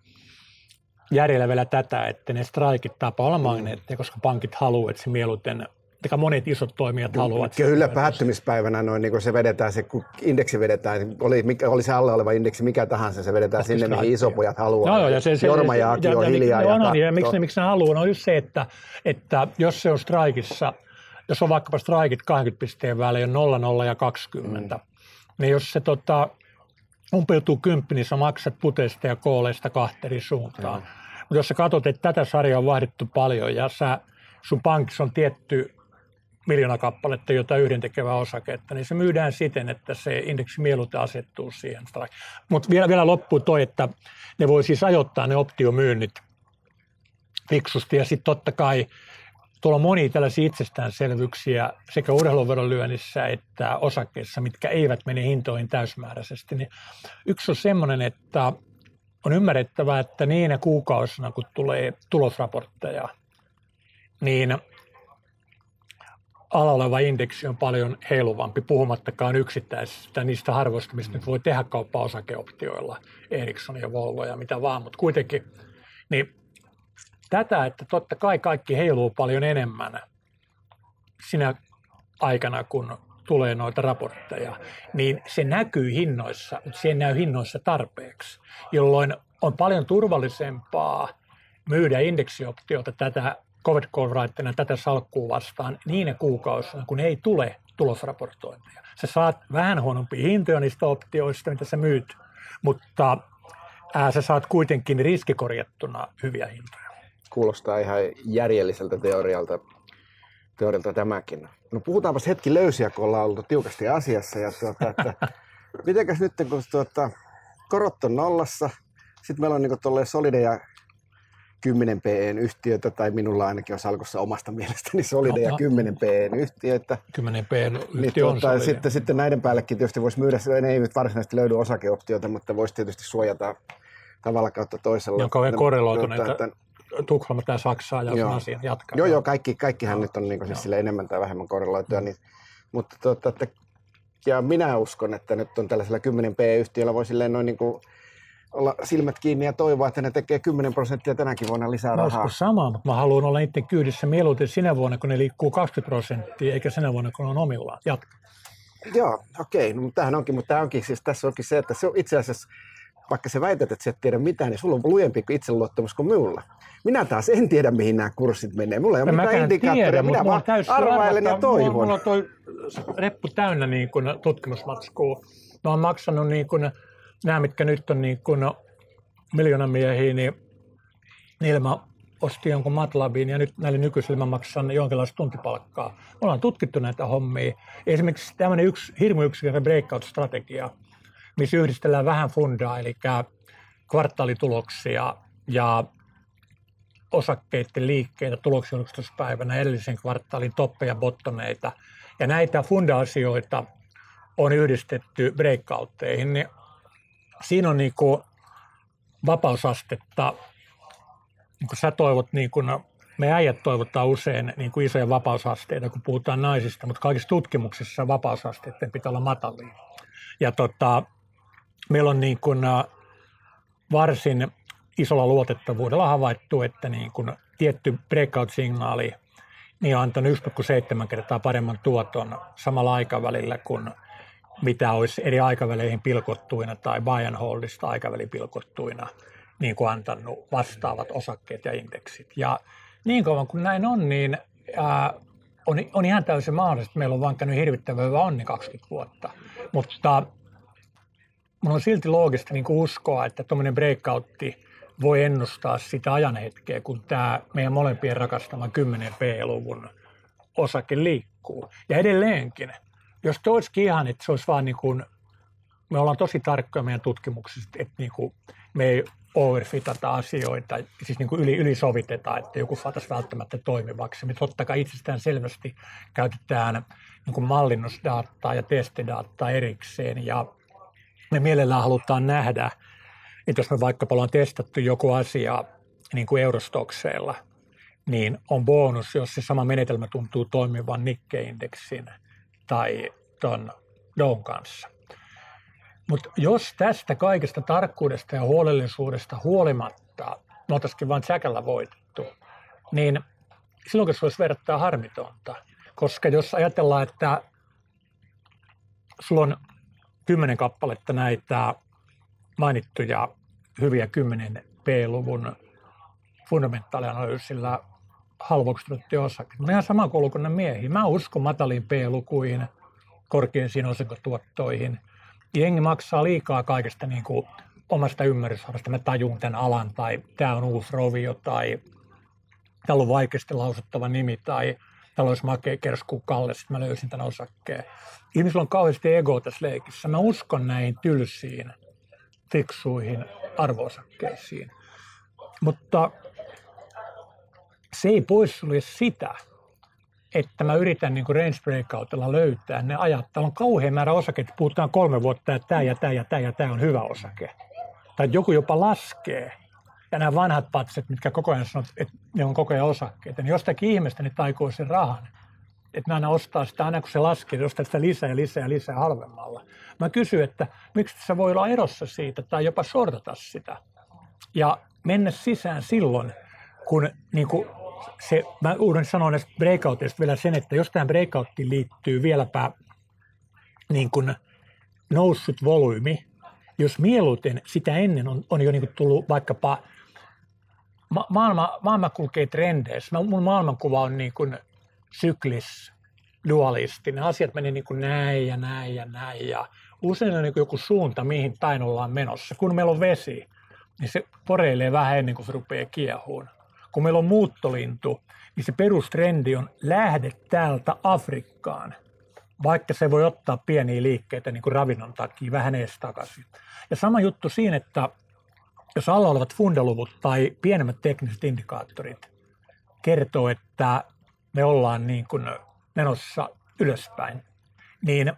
järjellä vielä tätä, että ne strikit tapaa olla magneetteja, koska pankit haluavat, että se mieluiten mikä monet isot toimijat haluavat.
Kyllä päättymispäivänä noin, niin kun se vedetään, se, kun indeksi vedetään, oli, mikä, oli se alle oleva indeksi mikä tahansa, se vedetään Oskis sinne, mihin isopojat haluaa.
No, joo, ja se, se,
Jorma ja Aki on hiljaa.
Ja,
ja,
no, ja miksi, ne, miksi ne haluaa, on just se, että, että jos se on strikissa, jos on vaikkapa strikit 20 pisteen välein, 0, 0 ja 20, mm. Niin jos se tota, umpeutuu kymppi, niin sä maksat puteista ja kooleista kahteri suuntaan. Mutta jos sä katsot, että tätä sarjaa on vaihdettu paljon ja sä, sun pankissa on tietty miljoona kappaletta jotain yhdentekevää osaketta, niin se myydään siten, että se indeksi mieluiten asettuu siihen. Mutta vielä, vielä loppuu toi, että ne voi siis ajoittaa ne optiomyynnit fiksusti ja sitten totta kai tuolla on monia tällaisia itsestäänselvyyksiä sekä urheiluveron lyönnissä että osakkeissa, mitkä eivät mene hintoihin täysmääräisesti. Niin yksi on semmoinen, että on ymmärrettävää, että niinä kuukausina, kun tulee tulosraportteja, niin alla oleva indeksi on paljon heiluvampi, puhumattakaan yksittäisistä niistä harvoista, mistä nyt voi tehdä kauppaa osakeoptioilla, Ericsson ja Volvo ja mitä vaan, mutta kuitenkin, niin tätä, että totta kai kaikki heiluu paljon enemmän sinä aikana, kun tulee noita raportteja, niin se näkyy hinnoissa, mutta se ei näy hinnoissa tarpeeksi, jolloin on paljon turvallisempaa myydä indeksioptiota tätä covid call tätä salkkuu vastaan niinä kuukausina, kun ei tule tulosraportointeja. Sä saat vähän huonompia hintoja niistä optioista, mitä sä myyt, mutta ää, sä saat kuitenkin riskikorjattuna hyviä hintoja.
Kuulostaa ihan järjelliseltä teorialta, teorialta tämäkin. No puhutaanpas hetki löysiä, kun ollaan oltu tiukasti asiassa. Ja tuota, että, mitenkäs nyt, kun tuota, korot on nollassa, sitten meillä on niin solideja 10 PEn yhtiötä, tai minulla ainakin on salkossa omasta mielestäni Solide ja 10 PEn yhtiötä.
10 PEn
yhtiö niin, on tuota, sitten, sitten näiden päällekin tietysti voisi myydä, ne ei nyt varsinaisesti löydy osakeoptioita, mutta voisi tietysti suojata tavalla kautta toisella.
Jonka on korreloituneita. Että, Tukholma tai Saksaa ja joo. asian jatkaa.
Joo, joo, kaikki, kaikkihan nyt on niin siis sille enemmän tai vähemmän korreloituja. Mm. Niin, mutta tuota, että, ja minä uskon, että nyt on tällaisella 10 P-yhtiöllä voi silleen noin niin kuin olla silmät kiinni ja toivoa, että ne tekee 10 prosenttia tänäkin vuonna lisää
mä
rahaa.
sama, mutta mä haluan olla niiden kyydissä mieluiten sinä vuonna, kun ne liikkuu 20 prosenttia, eikä sinä vuonna, kun on omillaan. Jatka.
Joo, okei. No, mutta tämähän onkin, mutta tämä onkin, siis tässä onkin se, että se on itse asiassa, vaikka sä väität, että sä et tiedä mitään, niin sulla on lujempi kuin itseluottamus kuin minulla. Minä taas en tiedä, mihin nämä kurssit menee. Mulla ei ole mitään indikaattoria, minä vaan arvailen ja toivon.
Mulla on toi reppu täynnä niin kuin tutkimusmatskua. Mä oon maksanut niin kuin, nämä, mitkä nyt on niin kuin miljoonan miehiä, niin niillä mä ostin jonkun MATLABin ja nyt näille nykyisille mä maksan jonkinlaista tuntipalkkaa. Me ollaan tutkittu näitä hommia. Esimerkiksi tämmöinen yksi hirmu yksinkertainen breakout-strategia, missä yhdistellään vähän fundaa, eli kvartaalituloksia ja osakkeiden liikkeitä tuloksilmoituspäivänä, edellisen kvartaalin toppeja, bottomeita. Ja näitä funda-asioita on yhdistetty breakoutteihin, niin siinä on niin kuin vapausastetta, niin kuin sä toivot, niin kuin me äijät toivottaa usein niin kuin isoja vapausasteita, kun puhutaan naisista, mutta kaikissa tutkimuksissa vapausasteiden pitää olla matalia. Ja tota, meillä on niin kuin varsin isolla luotettavuudella havaittu, että niin kuin tietty breakout-signaali niin on antanut 1,7 kertaa paremman tuoton samalla aikavälillä kuin mitä olisi eri aikaväleihin pilkottuina tai buy and holdista aikavälipilkottuina niin kuin antanut vastaavat osakkeet ja indeksit. Ja niin kauan kuin näin on, niin ää, on, on ihan täysin mahdollista, että meillä on vaan käynyt hirvittävän hyvä onni 20 vuotta. Mutta mun on silti loogista niin uskoa, että tuommoinen breakoutti voi ennustaa sitä ajanhetkeä, kun tämä meidän molempien rakastama 10 P-luvun osake liikkuu. Ja edelleenkin – jos te olisikin ihan, että se olisi vaan niin kuin, me ollaan tosi tarkkoja meidän tutkimuksista, että niin kuin me ei overfitata asioita, siis niin kuin yli, ylisoviteta, että joku saataisiin välttämättä toimivaksi. Me totta kai itsestään selvästi käytetään niin kuin mallinnusdataa ja testidataa erikseen ja me mielellään halutaan nähdä, että jos me vaikkapa ollaan testattu joku asia niin kuin eurostokseilla, niin on bonus, jos se sama menetelmä tuntuu toimivan Nikkei-indeksin tai ton Down kanssa. Mutta jos tästä kaikesta tarkkuudesta ja huolellisuudesta huolimatta me oltaisikin vain säkällä voitettu, niin silloin se olisi verrattuna harmitonta. Koska jos ajatellaan, että sulla on kymmenen kappaletta näitä mainittuja hyviä 10 P-luvun fundamentaalianalyysillä halvoksittuja osakkeita. Mä ihan sama koulukunnan miehiä. Mä uskon mataliin P-lukuihin, korkeisiin osinkotuottoihin. Jengi maksaa liikaa kaikesta niin kuin omasta ymmärrysarvosta. Mä tajun tämän alan tai tämä on uusi rovio tai täällä on vaikeasti lausuttava nimi tai täällä olisi makea kersku Kalle, sitten mä löysin tämän osakkeen. Ihmisillä on kauheasti ego tässä leikissä. Mä uskon näihin tylsiin, fiksuihin arvoosakkeisiin. Mutta se ei poissulje sitä, että mä yritän niin range breakoutilla löytää ne ajat. Täällä on kauhean määrä osakkeita, puhutaan kolme vuotta, että tämä ja tämä ja tämä ja tämä on hyvä osake. Tai joku jopa laskee. Ja nämä vanhat patset, mitkä koko ajan sanoo, että ne on koko ajan osakkeita, niin jostakin ihmeestä ne taikoo sen rahan. Että mä aina ostaa sitä, aina kun se laskee, ostaa sitä lisää ja lisää ja lisää halvemmalla. Mä kysyn, että miksi se voi olla erossa siitä tai jopa sortata sitä. Ja mennä sisään silloin, kun niin kuin se, mä uuden sanon näistä breakoutista vielä sen, että jos tähän breakouttiin liittyy vieläpä niin kuin noussut volyymi, jos mieluiten sitä ennen on, on jo niin kuin tullut vaikkapa, ma- maailma, maailma kulkee trendeissä, mun maailmankuva on niin kuin syklis, dualistinen, asiat menee niin kuin näin ja näin ja näin. Ja usein on niin kuin joku suunta, mihin päin ollaan menossa. Kun meillä on vesi, niin se poreilee vähän ennen kuin se rupeaa kiehuun. Kun meillä on muuttolintu, niin se perustrendi on lähde täältä Afrikkaan, vaikka se voi ottaa pieniä liikkeitä niin kuin ravinnon takia vähän edes takaisin. Ja sama juttu siinä, että jos alla olevat fundaluvut tai pienemmät tekniset indikaattorit kertoo, että me ollaan niin kuin menossa ylöspäin, niin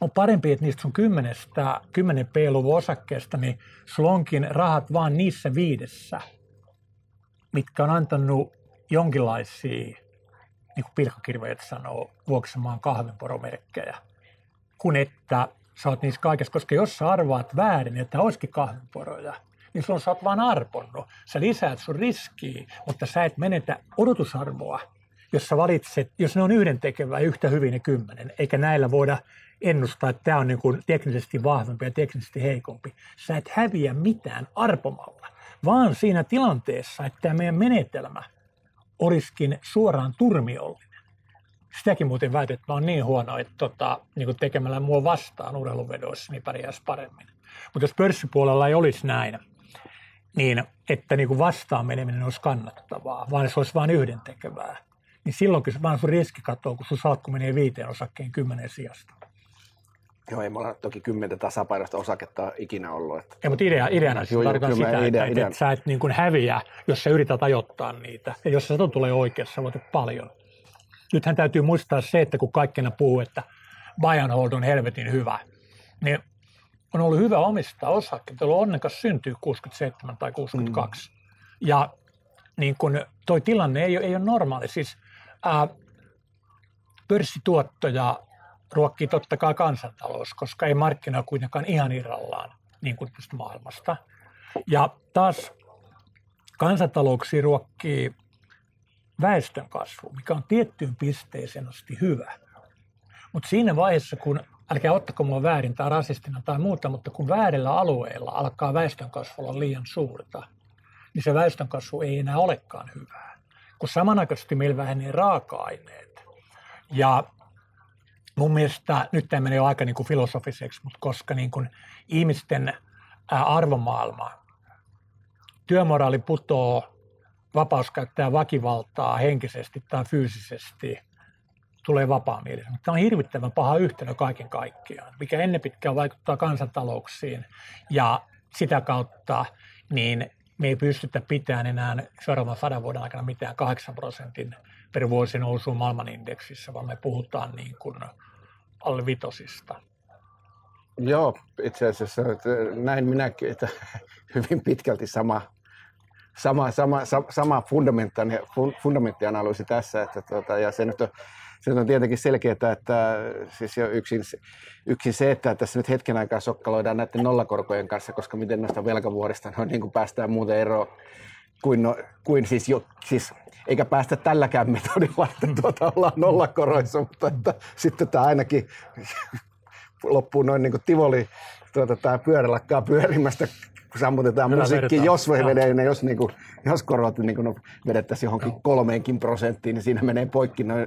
on parempi, että niistä sun kymmenestä, kymmenen P-luvun osakkeesta, niin sulla onkin rahat vaan niissä viidessä – mitkä on antanut jonkinlaisia, niin kuin pilkkakirveet sanoo, vuoksamaan kahvinporomerkkejä, kun että sä oot niissä kaikessa, koska jos sä arvaat väärin, että olisikin kahvinporoja, niin silloin sä oot vaan arponnut. Sä lisäät sun riskiä, mutta sä et menetä odotusarvoa, jos sä valitset, jos ne on yhden tekevää yhtä hyvin ne kymmenen, eikä näillä voida ennustaa, että tämä on niin kuin teknisesti vahvempi ja teknisesti heikompi. Sä et häviä mitään arpomalla vaan siinä tilanteessa, että tämä meidän menetelmä olisikin suoraan turmiollinen. Sitäkin muuten väitet, että mä oon niin huono, että tota, niin kuin tekemällä mua vastaan urheiluvedoissa, niin pärjäisi paremmin. Mutta jos pörssipuolella ei olisi näin, niin että niin kuin vastaan meneminen olisi kannattavaa, vaan se olisi vain yhden tekevää, niin silloinkin vaan sun riski katoo, kun sun salkku menee viiteen osakkeen kymmenen sijasta.
Joo, ei mulla toki kymmentä tasapainoista osaketta ikinä ollut. Että...
Ei, mutta idea, ideana siis tarkoittaa sitä, idea, että, idea. että, sä et niin kuin häviä, jos sä yrität ajoittaa niitä. Ja jos se tulee oikeassa, sä voitat paljon. Nythän täytyy muistaa se, että kun kaikkina puhuu, että buy and hold on helvetin hyvä, niin on ollut hyvä omistaa osakkeita, ollut onnekas syntyy 67 tai 62. Mm. Ja niin kun toi tilanne ei, ei ole normaali. Siis ää, pörssituottoja ruokkii totta kai kansantalous, koska ei markkina kuitenkaan ihan irrallaan niin kuin tästä maailmasta. Ja taas kansantalouksia ruokkii väestön kasvu, mikä on tiettyyn pisteeseen asti hyvä. Mutta siinä vaiheessa, kun, älkää ottako mua väärin tai rasistina tai muuta, mutta kun väärillä alueilla alkaa väestönkasvu olla liian suurta, niin se väestönkasvu ei enää olekaan hyvää. Kun samanaikaisesti meillä vähenee raaka-aineet ja mun mielestä nyt tämä menee jo aika niin kuin filosofiseksi, mutta koska niin kuin ihmisten arvomaailma, työmoraali putoo, vapaus käyttää väkivaltaa henkisesti tai fyysisesti, tulee vapaamielisyys. Tämä on hirvittävän paha yhtälö kaiken kaikkiaan, mikä ennen pitkään vaikuttaa kansantalouksiin ja sitä kautta niin me ei pystytä pitämään enää seuraavan sadan vuoden aikana mitään 8 prosentin per vuosi nousua maailmanindeksissä, vaan me puhutaan niin kuin alle vitosista.
Joo, itse asiassa näin minäkin, että hyvin pitkälti sama, sama, sama, sama fundamenttianalyysi tässä, että tuota, ja se nyt on, se on tietenkin selkeää, että siis jo yksin, yksin se, että tässä nyt hetken aikaa sokkaloidaan näiden nollakorkojen kanssa, koska miten noista velkavuorista no, niin kuin päästään muuten eroon kuin, no, kuin siis, jo, siis eikä päästä tälläkään metodilla, että tuota ollaan nollakoroissa, mutta että sitten tämä ainakin loppuu noin niin kuin tivoli, tuota, tämä pyörä lakkaa pyörimästä, sammutetaan Hyvä musiikki, jos voi vedä, jos, niin kuin, jos korot niin kuin, no, vedettäisiin johonkin Joo. kolmeenkin prosenttiin, niin siinä menee poikki noin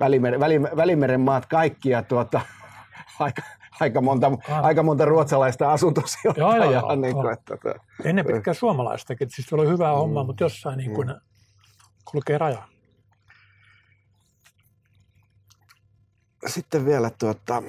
välimeren, välimeren maat kaikki ja tuota, aika, aika monta, ah. aika monta ruotsalaista asuntosijoittajaa. Joo, joo, joo. Niin kuin, että, että,
Ennen pitkään suomalaistakin, siis oli hyvää mm. hommaa, mutta jossain niin kuin, mm. kulkee raja.
Sitten vielä tuota,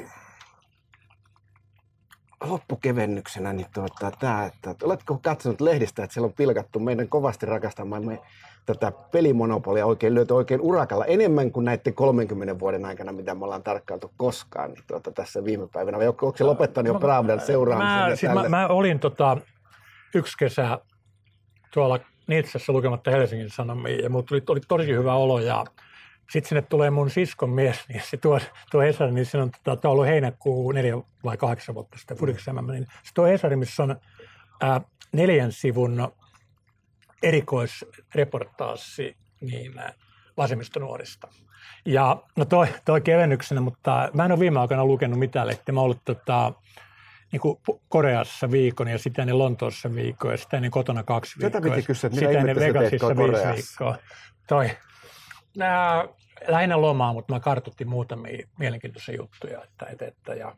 loppukevennyksenä, niin tuota, tämä, että oletko katsonut lehdistä, että siellä on pilkattu meidän kovasti rakastamaan tätä pelimonopolia oikein lyöty oikein urakalla enemmän kuin näiden 30 vuoden aikana, mitä me ollaan tarkkailtu koskaan niin tuota, tässä viime päivänä. Vai onko se lopettanut jo Pravdan seuraamisen?
Mä, siis mä, mä, olin tota, yksi kesä tuolla Nitsessä lukematta Helsingin Sanomia ja mulla tuli, oli tosi hyvä olo ja sitten sinne tulee mun siskon mies, niin se tuo, tuo Hesari, niin se on tota, ollut heinäkuu neljä vai kahdeksan vuotta sitten Fudiksen mm. niin se tuo Hesari, missä on ää, neljän sivun erikoisreportaasi niin vasemmistonuorista. Ja no toi, toi kevennyksenä, mutta mä en ole viime aikoina lukenut mitään lehtiä. Mä oon ollut tota, niin kuin Koreassa viikon ja sitten ennen Lontoossa viikon ja sitten ennen kotona kaksi viikkoa.
Tätä piti kysyä, että
mitä ennen Vegasissa viisi viikkoa. Toi, nää, lähinnä lomaa, mutta mä kartoitin muutamia mielenkiintoisia juttuja. Että, että, että, ja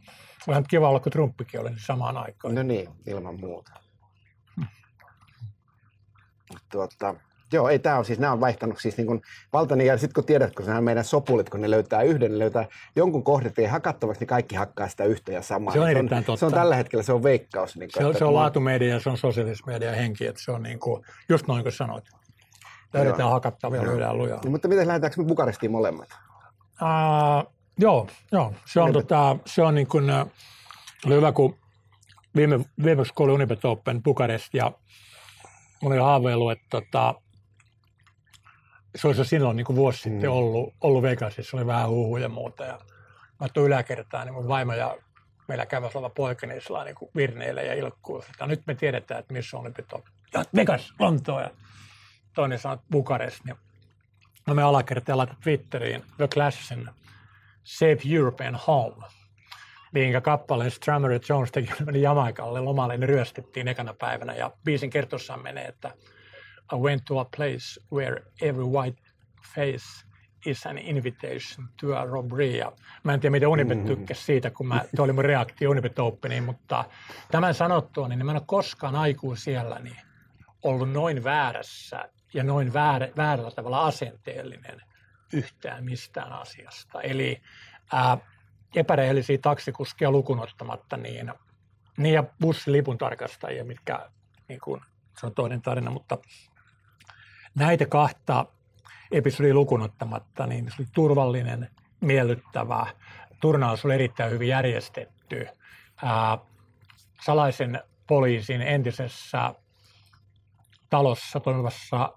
vähän kiva olla, kun Trumpikin oli samaan aikaan.
No niin, ilman muuta. Tuota, Joo, ei tämä on siis, nämä on vaihtanut siis niin kuin valtani, ja sitten kun tiedät, kun nämä meidän sopulit, kun ne löytää yhden, ne löytää jonkun kohdeteen hakattavaksi, niin kaikki hakkaa sitä yhtä ja samaa.
Se on erittäin
se on, totta. Se on tällä hetkellä, se on veikkaus. Niin
kuin, se, on, se on laatumedia, se on sosiaalismedia henki, että se on niin kuin, just noin kuin sanoit. Löydetään hakattavia, löydään lujaa.
No, mutta miten lähdetäänkö me Bukarestiin molemmat?
Uh, joo, joo, se on, tota, se on niin kuin, oli hyvä, kun viime, viimeksi kun oli Unibet Open Bukarest ja oli haaveilu, että tota, se olisi jo silloin niin kuin vuosi mm. sitten ollut, ollut Vegasissa, oli vähän huhuja ja muuta. Ja mä tuun yläkertaan, niin mun vaimo ja meillä käväsi oleva poika, niin sillä niin kuin virneille ja ilkkuu. Että nyt me tiedetään, että missä on Olympiat Ja Vegas, Lontoa. Ja toinen sanoi Bukarest. Niin no me alakertaan laitan Twitteriin The Clashin Save European Home, minkä kappaleen Strammer ja Jones teki, meni Jamaikalle lomalle, niin ryöstettiin ekana päivänä. Ja biisin kertossaan menee, että I went to a place where every white face is an invitation to a robbery. Ja mä en tiedä, miten Unibet mm-hmm. tykkäsi siitä, kun mä, tuo oli mun reaktio Unibet Openiin, mutta tämän sanottua, niin mä en ole koskaan aikuisielläni niin ollut noin väärässä ja noin väärä, väärällä tavalla asenteellinen yhtään mistään asiasta. Eli ää, epärehellisiä taksikuskia lukunottamatta, niin, niin ja bussilipun tarkastajia, mitkä niin kuin, se on toinen tarina, mutta näitä kahta episodia lukunottamatta, niin se oli turvallinen, miellyttävä. Turnaus oli erittäin hyvin järjestetty. Ää, salaisen poliisin entisessä talossa toimivassa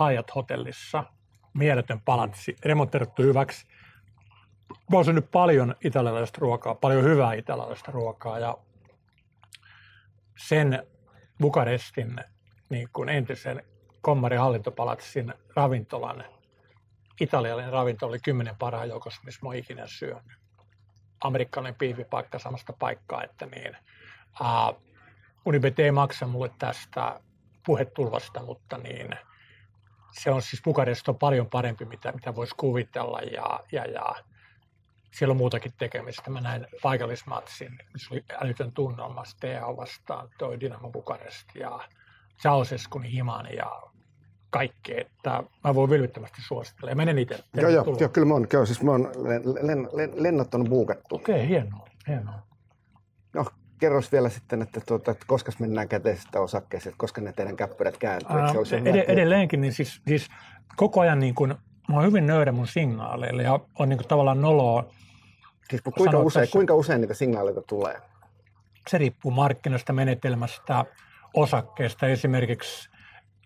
Hyatt-hotellissa, mieletön palatsi, remontoitu hyväksi. Mä olen nyt paljon italialaista ruokaa, paljon hyvää italialaista ruokaa ja sen Bukarestin niin kuin entisen Kommari hallintopalatsin ravintolan, italialainen ravintola oli kymmenen parhaan joukossa, missä mä oon ikinä syönyt. Amerikkalainen piivipaikka samasta paikkaa, että niin. Uh, Unibet ei maksa mulle tästä puhetulvasta, mutta niin, se on siis Bukarest on paljon parempi, mitä, mitä voisi kuvitella ja, ja, ja siellä on muutakin tekemistä. Mä näin paikallismatsin, missä oli älytön tunnelma Steaua vastaan, toi Dynamo Bukarest ja Ceausescun himan ja kaikkea, että mä voin vilpittömästi suositella. Ja menen itse.
Joo, joo, joo, kyllä mä oon, kyllä, siis mä oon len, len, lennottanut buukattu.
Okei, okay, hienoa, hienoa.
Kerros vielä sitten, että, tuota, että koska mennään käteisestä osakkeeseen, että koska ne teidän käppyrät kääntyy. Ää,
ed- edelleenkin, niin siis, siis koko ajan niin kuin, mä oon hyvin nöydä mun signaaleille ja on niin kuin tavallaan noloa.
Siis kuinka usein, kuinka usein niitä signaaleita tulee?
Se riippuu markkinoista, menetelmästä, osakkeesta. Esimerkiksi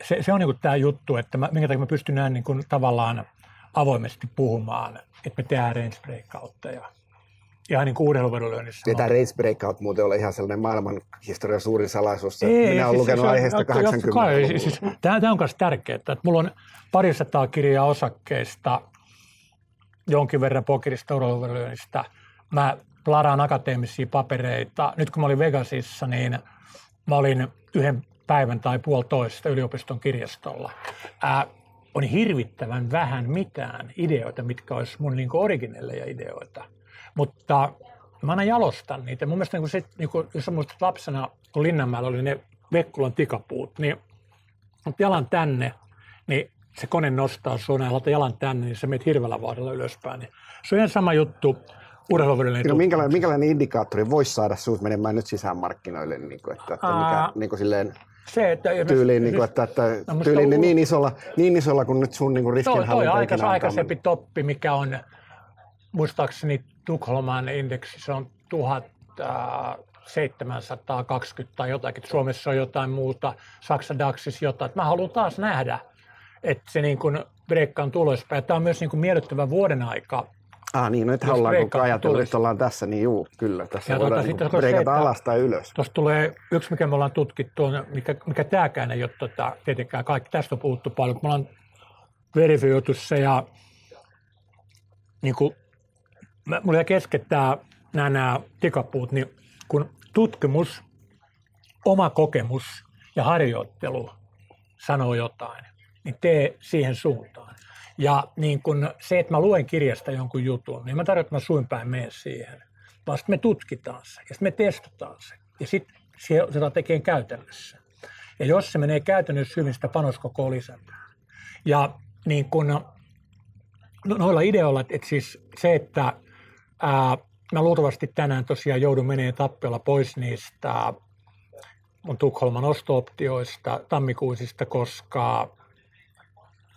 se, se on niin tämä juttu, että mä, minkä takia mä pystyn näin niin kuin tavallaan avoimesti puhumaan, että me tehdään range breakoutteja. Ihan niin kuin urheiluvedonlyönnissä.
Ei tämä race breakout muuten ole ihan sellainen maailman historian suurin salaisuus.
Ei,
Minä
siis
olen lukenut
se
aiheesta
totta
80
kai, siis, tämä, tämä on myös tärkeää, että mulla on parisataa kirjaa osakkeista, jonkin verran pokerista, urheiluvedonlyönnistä. Mä plaraan akateemisia papereita. Nyt kun mä olin Vegasissa, niin mä olin yhden päivän tai puolitoista yliopiston kirjastolla. Ää, on hirvittävän vähän mitään ideoita, mitkä olisi mun niin originelleja ideoita. Mutta mä aina jalostan niitä. Mun mielestä niin se, niin kuin, jos sä muistat lapsena, kun Linnanmäellä oli ne Vekkulan tikapuut, niin mutta jalan tänne, niin se kone nostaa sun ja laita jalan tänne, niin sä menet hirveällä vauhdilla ylöspäin. Niin se on ihan sama juttu urheiluvedellinen
No, minkälainen, minkälainen indikaattori voisi saada sinut menemään nyt sisään markkinoille? Niin kuin, että, että mikä, niin kuin silleen,
Se, että
tyyliin, niin kuin, että, että
No,
tyyliin niin, isolla, niin isolla kuin nyt sun niin kuin
toi, toi
riskinhallinta
aikaisempi toppi, mikä on muistaakseni Tukholman indeksi, se on 1720 tai jotakin. Suomessa on jotain muuta, Saksa Daxis jotain. Mä haluan taas nähdä, että se niin kuin breikka on tulospäin. Tämä on myös niin kuin miellyttävä vuoden aika
Ah niin, no nyt
Jos
ollaan, kun
tulisi.
että ollaan tässä, niin juu, kyllä. Tässä
Ja
voidaan
tota,
niin
se,
breikata
että-
alas tai ylös.
Tuosta tulee yksi, mikä me ollaan tutkittu, on, mikä, mikä tämäkään ei ole tota, tietenkään kaikki. Tästä on puhuttu paljon, kun me ollaan verifioitu se ja niin kuin, mä- mulla jäi kesken tää, nämä, nämä tikapuut, niin kun tutkimus, oma kokemus ja harjoittelu sanoo jotain, niin tee siihen suuntaan. Ja niin kun se, että mä luen kirjasta jonkun jutun, niin mä tarkoitan, että mä suin päin mene siihen. Vaan me tutkitaan se ja me testataan se. Ja sitten se sitä tekee käytännössä. Ja jos se menee käytännössä hyvin, sitä panoskokoa lisätään. Ja niin kun, no, noilla ideoilla, että siis se, että ää, mä luultavasti tänään tosiaan joudun menemään tappiolla pois niistä mun Tukholman osto-optioista tammikuisista, koska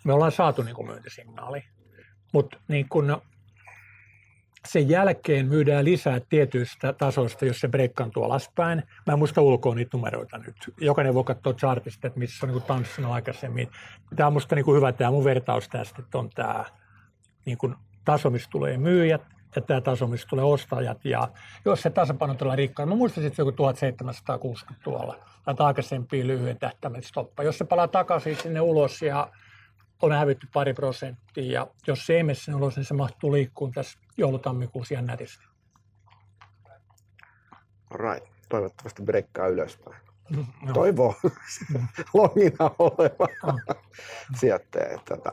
me ollaan saatu niin myyntisignaali. Mutta niin kun sen jälkeen myydään lisää tietyistä tasoista, jos se breikkaantuu alaspäin. Mä en muista ulkoa niitä numeroita nyt. Jokainen voi katsoa chartista, että missä on niin tanssinut aikaisemmin. Tämä on musta niin hyvä tämä mun vertaus tästä, että on tämä niin taso, missä tulee myyjät ja tämä taso, missä tulee ostajat. Ja jos se tasapaino tulee rikkaan, mä muistan sitten joku 1760 tuolla, tai aikaisempia lyhyen tähtäimen stoppa. Jos se palaa takaisin sinne ulos ja on hävitty pari prosenttia, ja jos se ei mene sinne ulos, niin se mahtuu liikkuun tässä joulutammikuussa ihan nätisti.
Right. Toivottavasti breikkaa ylöspäin.
No.
Toivoo longina oleva
Ah.
sijoittaja. Tota.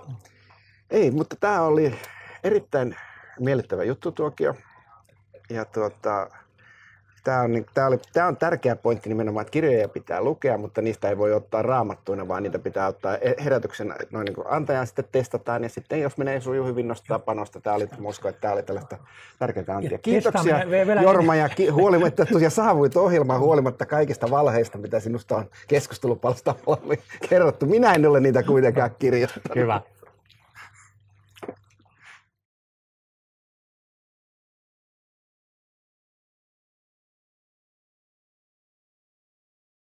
Ei, mutta tämä oli erittäin miellyttävä juttu tuokio. Ja tuota, tämä on, niin- tää oli, tää on tärkeä pointti nimenomaan, että kirjoja pitää lukea, mutta niistä ei voi ottaa raamattuina, vaan niitä pitää ottaa herätyksen noin niin antajan sitten testataan. Ja sitten jos menee suju hyvin, nostaa panosta. Tämä oli, mä uskon, että tämä oli tällaista tärkeää antia.
Ja
Kiitoksia Jorma ja ki- huolimatta, että tosiaan saavuit ohjelmaan huolimatta kaikista valheista, mitä sinusta on keskustelupalstalla kerrottu. Minä en ole niitä kuitenkaan kirjoittanut.
Hyvä.